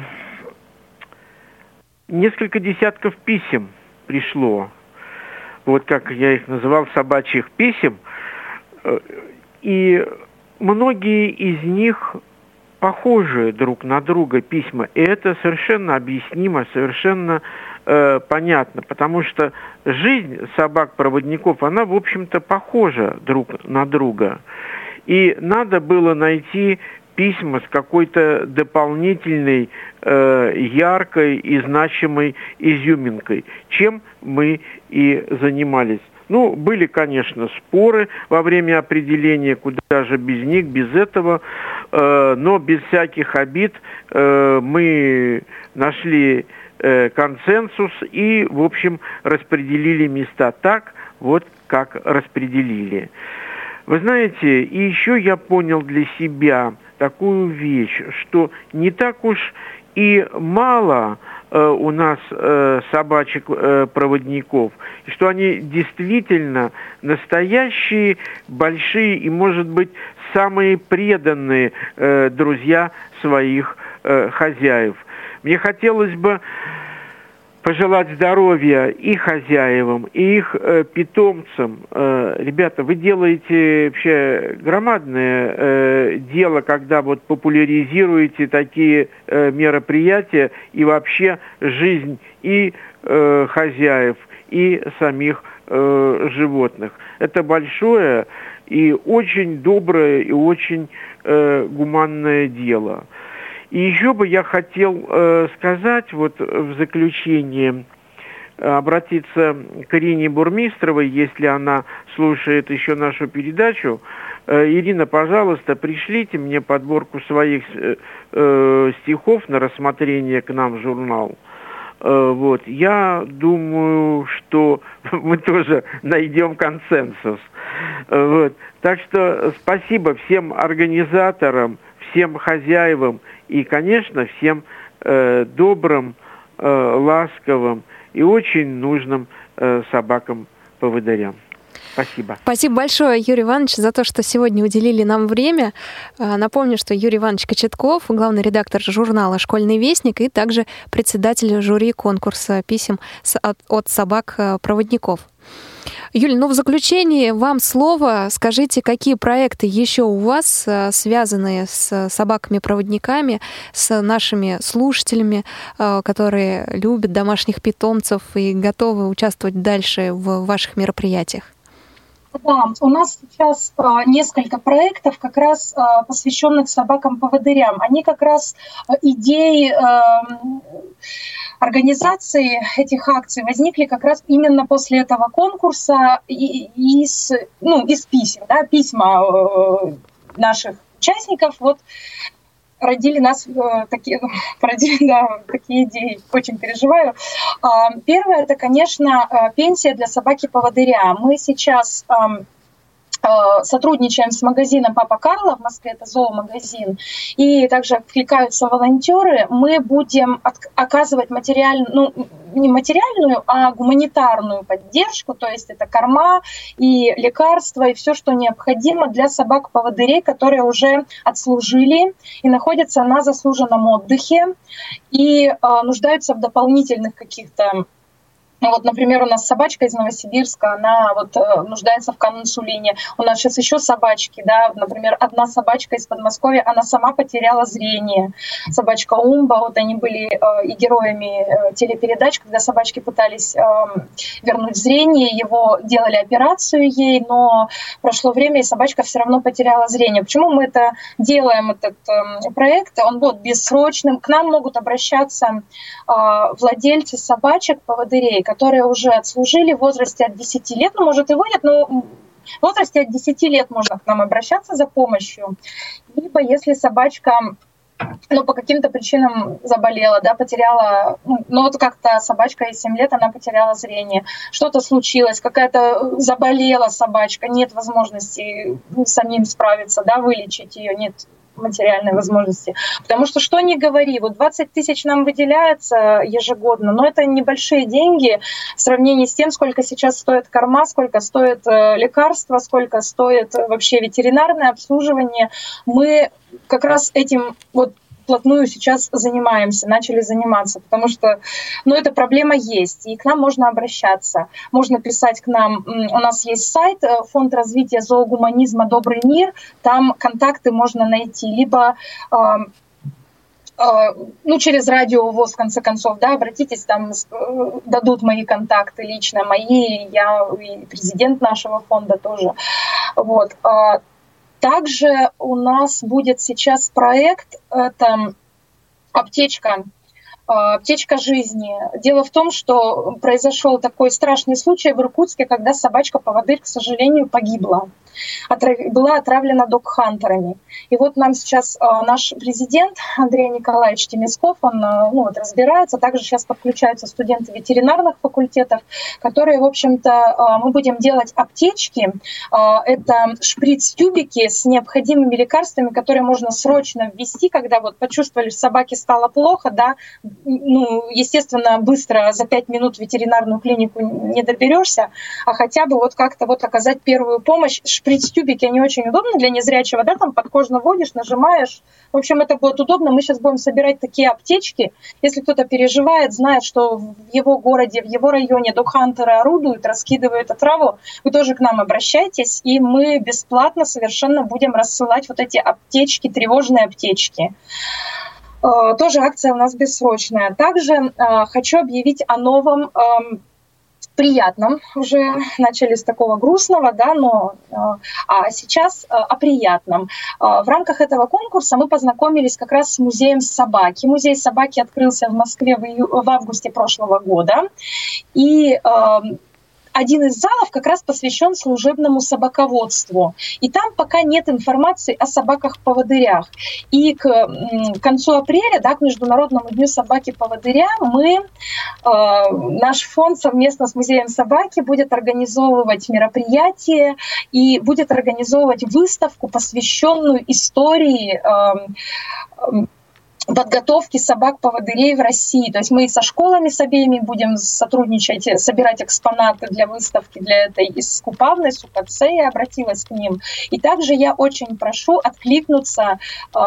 несколько десятков писем пришло, вот как я их называл, собачьих писем. Э, и многие из них похожие друг на друга письма, и это совершенно объяснимо, совершенно э, понятно, потому что жизнь собак-проводников, она, в общем-то, похожа друг на друга. И надо было найти письма с какой-то дополнительной, э, яркой и значимой изюминкой, чем мы и занимались. Ну, были, конечно, споры во время определения, куда же без них, без этого, э, но без всяких обид э, мы нашли э, консенсус и, в общем, распределили места так, вот как распределили. Вы знаете, и еще я понял для себя такую вещь, что не так уж и мало у нас э, собачек-проводников, э, и что они действительно настоящие, большие и, может быть, самые преданные друзья своих хозяев. Мне хотелось бы пожелать здоровья и хозяевам, и их э, питомцам. Э, ребята, вы делаете вообще громадное э, дело, когда вот популяризируете такие э, мероприятия и вообще жизнь и э, хозяев, и самих э, животных. Это большое и очень доброе и очень э, гуманное дело. И еще бы я хотел э, сказать вот в заключение, обратиться к Ирине Бурмистровой, если она слушает еще нашу передачу. Э, Ирина, пожалуйста, пришлите мне подборку своих э, э, стихов на рассмотрение к нам в журнал. Э, вот. Я думаю, что [LAUGHS] мы тоже найдем консенсус. Э, вот. Так что спасибо всем организаторам, всем хозяевам и, конечно, всем э, добрым, э, ласковым и очень нужным э, собакам-поводырям. Спасибо. Спасибо большое, Юрий Иванович, за то, что сегодня уделили нам время. А, напомню, что Юрий Иванович Кочетков, главный редактор журнала «Школьный вестник» и также председатель жюри конкурса писем от собак-проводников. Юль, ну в заключение вам слово. Скажите, какие проекты еще у вас а, связанные с собаками-проводниками, с нашими слушателями, а, которые любят домашних питомцев и готовы участвовать дальше в ваших мероприятиях? Да, у нас сейчас э, несколько проектов, как раз э, посвященных собакам-поводырям. Они как раз э, идеи э, организации этих акций возникли как раз именно после этого конкурса и, из, ну, из писем, да, письма э, наших участников. Вот родили нас э, такие, [LAUGHS] породили, да, такие идеи, очень переживаю. Э, первое, это, конечно, э, пенсия для собаки-поводыря. Мы сейчас э, сотрудничаем с магазином Папа Карла в Москве, это зоомагазин, и также откликаются волонтеры, мы будем оказывать материальную, ну, не материальную, а гуманитарную поддержку, то есть это корма и лекарства, и все, что необходимо для собак-поводырей, которые уже отслужили и находятся на заслуженном отдыхе и э, нуждаются в дополнительных каких-то ну вот, например, у нас собачка из Новосибирска, она вот э, нуждается в консулине. У нас сейчас еще собачки, да, например, одна собачка из Подмосковья, она сама потеряла зрение. Собачка Умба, вот они были э, и героями э, телепередач, когда собачки пытались э, вернуть зрение, его делали операцию ей, но прошло время, и собачка все равно потеряла зрение. Почему мы это делаем, этот э, проект? Он вот бессрочным. К нам могут обращаться э, владельцы собачек, поводырей, которые уже отслужили в возрасте от 10 лет, ну, может, и выйдет, но в возрасте от 10 лет можно к нам обращаться за помощью. Либо если собачка ну, по каким-то причинам заболела, да, потеряла, ну, ну вот как-то собачка из 7 лет, она потеряла зрение, что-то случилось, какая-то заболела собачка, нет возможности самим справиться, да, вылечить ее, нет материальной возможности. Потому что что ни говори, вот 20 тысяч нам выделяется ежегодно, но это небольшие деньги в сравнении с тем, сколько сейчас стоит корма, сколько стоит э, лекарства, сколько стоит вообще ветеринарное обслуживание. Мы как раз этим вот вплотную сейчас занимаемся, начали заниматься, потому что, ну, эта проблема есть, и к нам можно обращаться. Можно писать к нам, у нас есть сайт, э, Фонд развития зоогуманизма «Добрый мир», там контакты можно найти, либо э, э, ну, через радио ВОЗ, в конце концов, да, обратитесь, там дадут мои контакты лично, мои, я и президент нашего фонда тоже. Вот. Также у нас будет сейчас проект, это аптечка аптечка жизни. Дело в том, что произошел такой страшный случай в Иркутске, когда собачка-поводырь, к сожалению, погибла. Отрав... Была отравлена док-хантерами. И вот нам сейчас э, наш президент Андрей Николаевич Темесков, он э, ну, вот, разбирается. Также сейчас подключаются студенты ветеринарных факультетов, которые, в общем-то, мы будем делать аптечки. Это шприц-тюбики с необходимыми лекарствами, которые можно срочно ввести, когда вот почувствовали, что собаке стало плохо, да, ну, естественно, быстро за пять минут в ветеринарную клинику не доберешься, а хотя бы вот как-то вот оказать первую помощь. Шприц-тюбики, они очень удобны для незрячего, да, там подкожно вводишь, нажимаешь. В общем, это будет удобно. Мы сейчас будем собирать такие аптечки. Если кто-то переживает, знает, что в его городе, в его районе док-хантеры орудуют, раскидывают отраву, вы тоже к нам обращайтесь, и мы бесплатно совершенно будем рассылать вот эти аптечки, тревожные аптечки. Э, тоже акция у нас бессрочная. Также э, хочу объявить о новом эм, приятном уже начали с такого грустного, да, но а сейчас о приятном. В рамках этого конкурса мы познакомились как раз с музеем собаки. Музей собаки открылся в Москве в, в августе прошлого года, и один из залов как раз посвящен служебному собаководству. И там пока нет информации о собаках-поводырях. И к концу апреля, да, к Международному дню собаки-поводыря, мы, э, наш фонд совместно с Музеем собаки будет организовывать мероприятие и будет организовывать выставку, посвященную истории э, подготовки собак-поводырей в России. То есть мы со школами с обеими будем сотрудничать, собирать экспонаты для выставки для этой из Скупавны, с обратилась к ним. И также я очень прошу откликнуться э,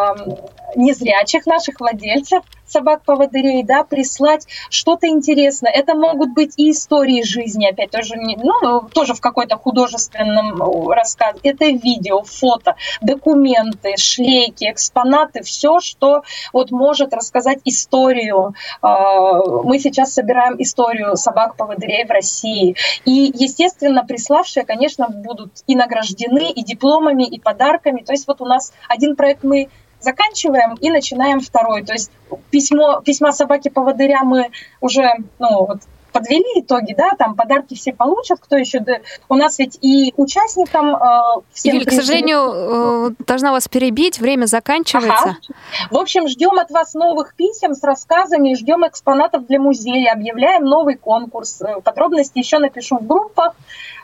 незрячих наших владельцев собак-поводырей, да, прислать что-то интересное. Это могут быть и истории жизни, опять тоже, ну, тоже в какой-то художественном рассказе. Это видео, фото, документы, шлейки, экспонаты, все, что вот может рассказать историю. А, мы сейчас собираем историю собак-поводырей в России. И, естественно, приславшие, конечно, будут и награждены, и дипломами, и подарками. То есть вот у нас один проект мы заканчиваем и начинаем второй. То есть письмо, письма собаки-поводыря мы уже ну, вот, подвели итоги, да, там подарки все получат, кто еще... У нас ведь и участникам... Э, всем Юль, к сожалению, э, должна вас перебить, время заканчивается. Ага. В общем, ждем от вас новых писем с рассказами, ждем экспонатов для музея, объявляем новый конкурс. Э, подробности еще напишу в группах.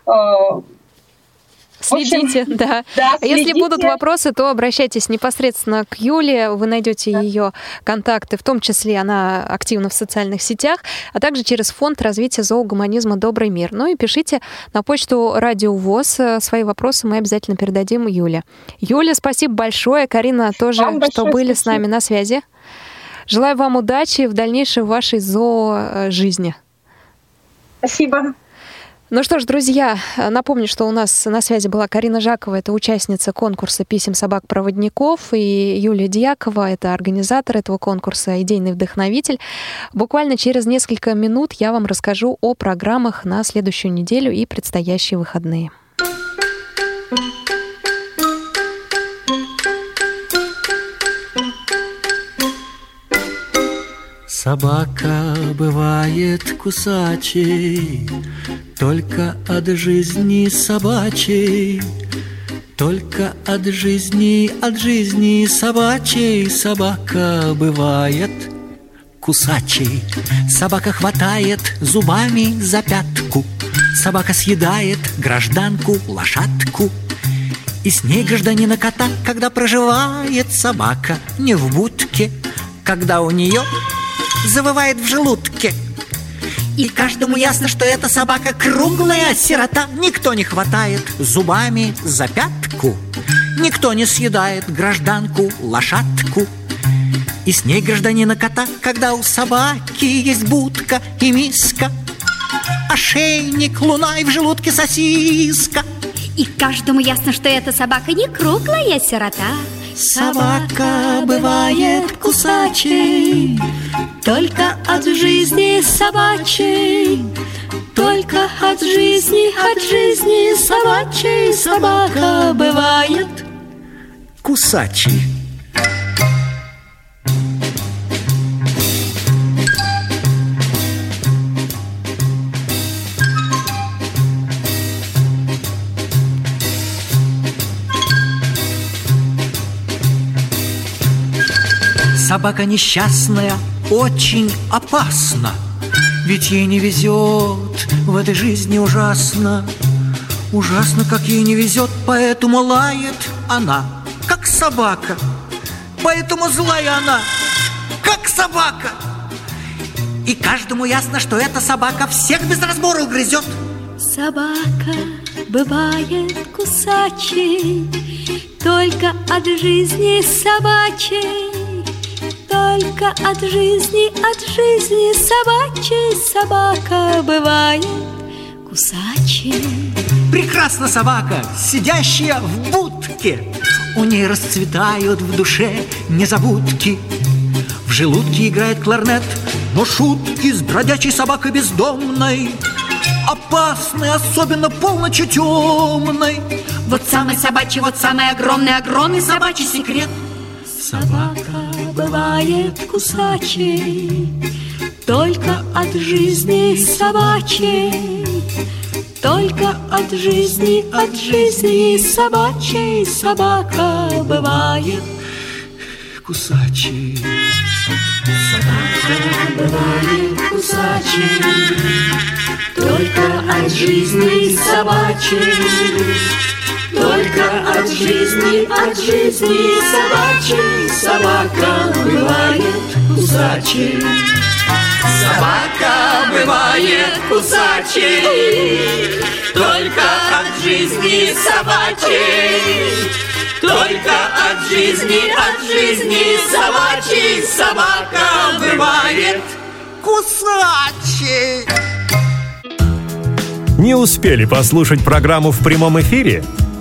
Э, Следите, общем, [LAUGHS] да. да следите. Если будут вопросы, то обращайтесь непосредственно к Юле. Вы найдете да. ее контакты, в том числе она активна в социальных сетях, а также через фонд развития зоогуманизма «Добрый мир». Ну и пишите на почту Радио ВОЗ свои вопросы, мы обязательно передадим Юле. Юля, спасибо большое. Карина тоже, Вам что были спасибо. с нами на связи. Желаю вам удачи в дальнейшей вашей зоо-жизни. Спасибо. Ну что ж, друзья, напомню, что у нас на связи была Карина Жакова, это участница конкурса писем собак-проводников, и Юлия Дьякова, это организатор этого конкурса, идейный вдохновитель. Буквально через несколько минут я вам расскажу о программах на следующую неделю и предстоящие выходные. Собака бывает кусачей, Только от жизни собачей, Только от жизни, от жизни собачей Собака бывает кусачей. Собака хватает зубами за пятку, Собака съедает гражданку, лошадку, И с ней гражданина кота, когда проживает собака Не в будке, когда у нее завывает в желудке. И каждому ясно, что эта собака круглая сирота. Никто не хватает зубами за пятку, Никто не съедает гражданку лошадку. И с ней гражданина кота, когда у собаки есть будка и миска, Ошейник, луна и в желудке сосиска. И каждому ясно, что эта собака не круглая сирота, Собака бывает кусачей, Только от жизни собачей, Только от жизни, от жизни собачей Собака бывает кусачей. Собака несчастная очень опасна, Ведь ей не везет в этой жизни ужасно. Ужасно, как ей не везет, поэтому лает она, как собака. Поэтому злая она, как собака. И каждому ясно, что эта собака всех без разбора угрызет. Собака бывает кусачей, Только от жизни собачей только от жизни, от жизни собачьей собака бывает кусачей. Прекрасна собака, сидящая в будке. У ней расцветают в душе незабудки. В желудке играет кларнет, но шутки с бродячей собакой бездомной опасной, особенно полночи темной. Вот самый собачий, вот самый огромный, огромный собачий секрет. Собака бывает кусачей, только от жизни собачей. Только от жизни, от жизни собачей собака бывает кусачей. Собака бывает кусачей, только от жизни собачей. Только от жизни, от жизни собачей собака бывает кусачей. Собака бывает кусачей, только от жизни собачей. Только от жизни, от жизни собачьей собака бывает кусачей. Не успели послушать программу в прямом эфире?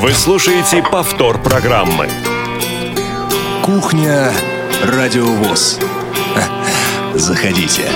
Вы слушаете повтор программы. Кухня Радиовоз. Заходите.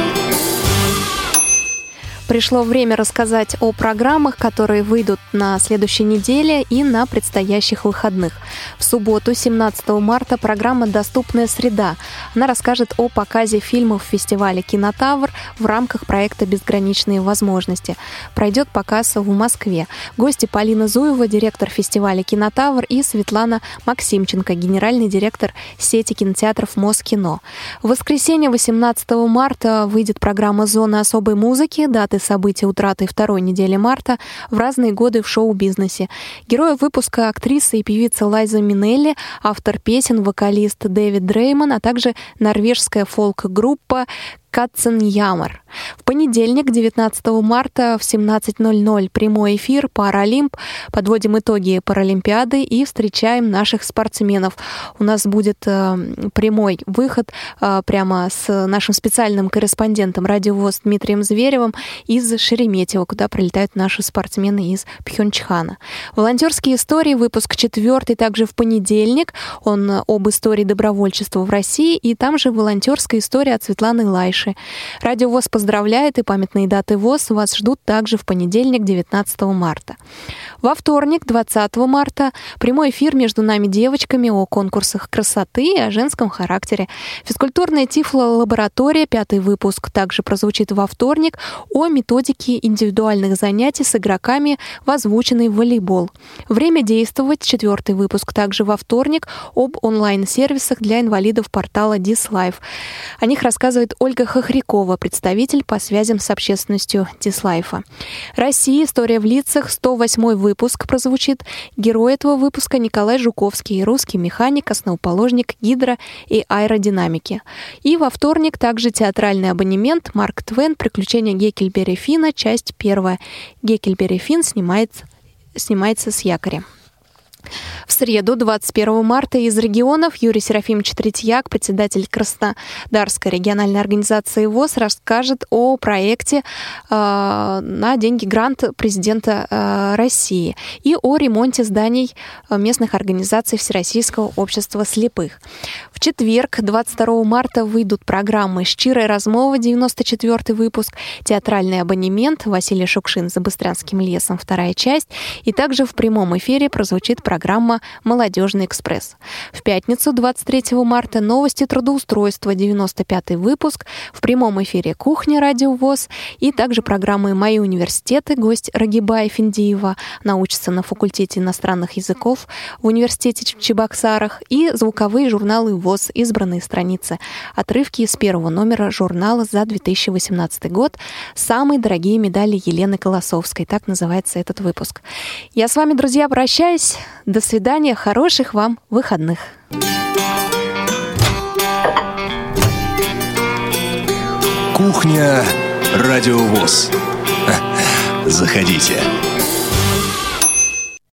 Пришло время рассказать о программах, которые выйдут на следующей неделе и на предстоящих выходных. В субботу, 17 марта, программа «Доступная среда». Она расскажет о показе фильмов фестиваля «Кинотавр» в рамках проекта «Безграничные возможности». Пройдет показ в Москве. Гости Полина Зуева, директор фестиваля «Кинотавр» и Светлана Максимченко, генеральный директор сети кинотеатров «Москино». В воскресенье, 18 марта, выйдет программа «Зона особой музыки», даты событий утраты второй недели марта в разные годы в шоу-бизнесе. Герои выпуска актриса и певица Лайза Минелли, автор песен, вокалист Дэвид Дрейман, а также норвежская фолк-группа Катцен Ямар. В понедельник, 19 марта в 17.00 прямой эфир «Паралимп». Подводим итоги Паралимпиады и встречаем наших спортсменов. У нас будет э, прямой выход э, прямо с нашим специальным корреспондентом радиовоз Дмитрием Зверевым из Шереметьево, куда прилетают наши спортсмены из Пхенчхана. Волонтерские истории, выпуск четвертый, также в понедельник. Он об истории добровольчества в России, и там же волонтерская история от Светланы Лайши. Радио ВОЗ поздравляет, и памятные даты ВОЗ вас ждут также в понедельник, 19 марта. Во вторник, 20 марта, прямой эфир между нами девочками о конкурсах красоты и о женском характере. Физкультурная тифло-лаборатория, пятый выпуск, также прозвучит во вторник о методике индивидуальных занятий с игроками в озвученный волейбол. Время действовать, четвертый выпуск, также во вторник об онлайн-сервисах для инвалидов портала DisLife. О них рассказывает Ольга Хохрякова, представитель по связям с общественностью Дислайфа. Россия. История в лицах. 108 выпуск прозвучит. Герой этого выпуска Николай Жуковский, русский механик, основоположник гидро- и аэродинамики. И во вторник также театральный абонемент Марк Твен «Приключения Геккельбери Фина», часть первая. Геккельбери Фин снимается, снимается с якоря. В среду, 21 марта, из регионов Юрий Серафимович Третьяк, председатель Краснодарской региональной организации ВОЗ, расскажет о проекте э, на деньги грант президента э, России и о ремонте зданий местных организаций Всероссийского общества слепых. В четверг, 22 марта, выйдут программы «Щирая размова», 94 выпуск, «Театральный абонемент», Василий Шукшин «За Быстрянским лесом», вторая часть, и также в прямом эфире прозвучит программа «Молодежный экспресс». В пятницу, 23 марта, новости трудоустройства, 95 выпуск, в прямом эфире «Кухня. Радио ВОЗ» и также программы «Мои университеты», гость Рагибая Финдиева, научится на факультете иностранных языков в университете в Чебоксарах и звуковые журналы ВОЗ «Избранные страницы». Отрывки из первого номера журнала за 2018 год «Самые дорогие медали Елены Колосовской». Так называется этот выпуск. Я с вами, друзья, прощаюсь. До свидания. Хороших вам выходных. Кухня Радио ВОЗ. [LAUGHS] Заходите.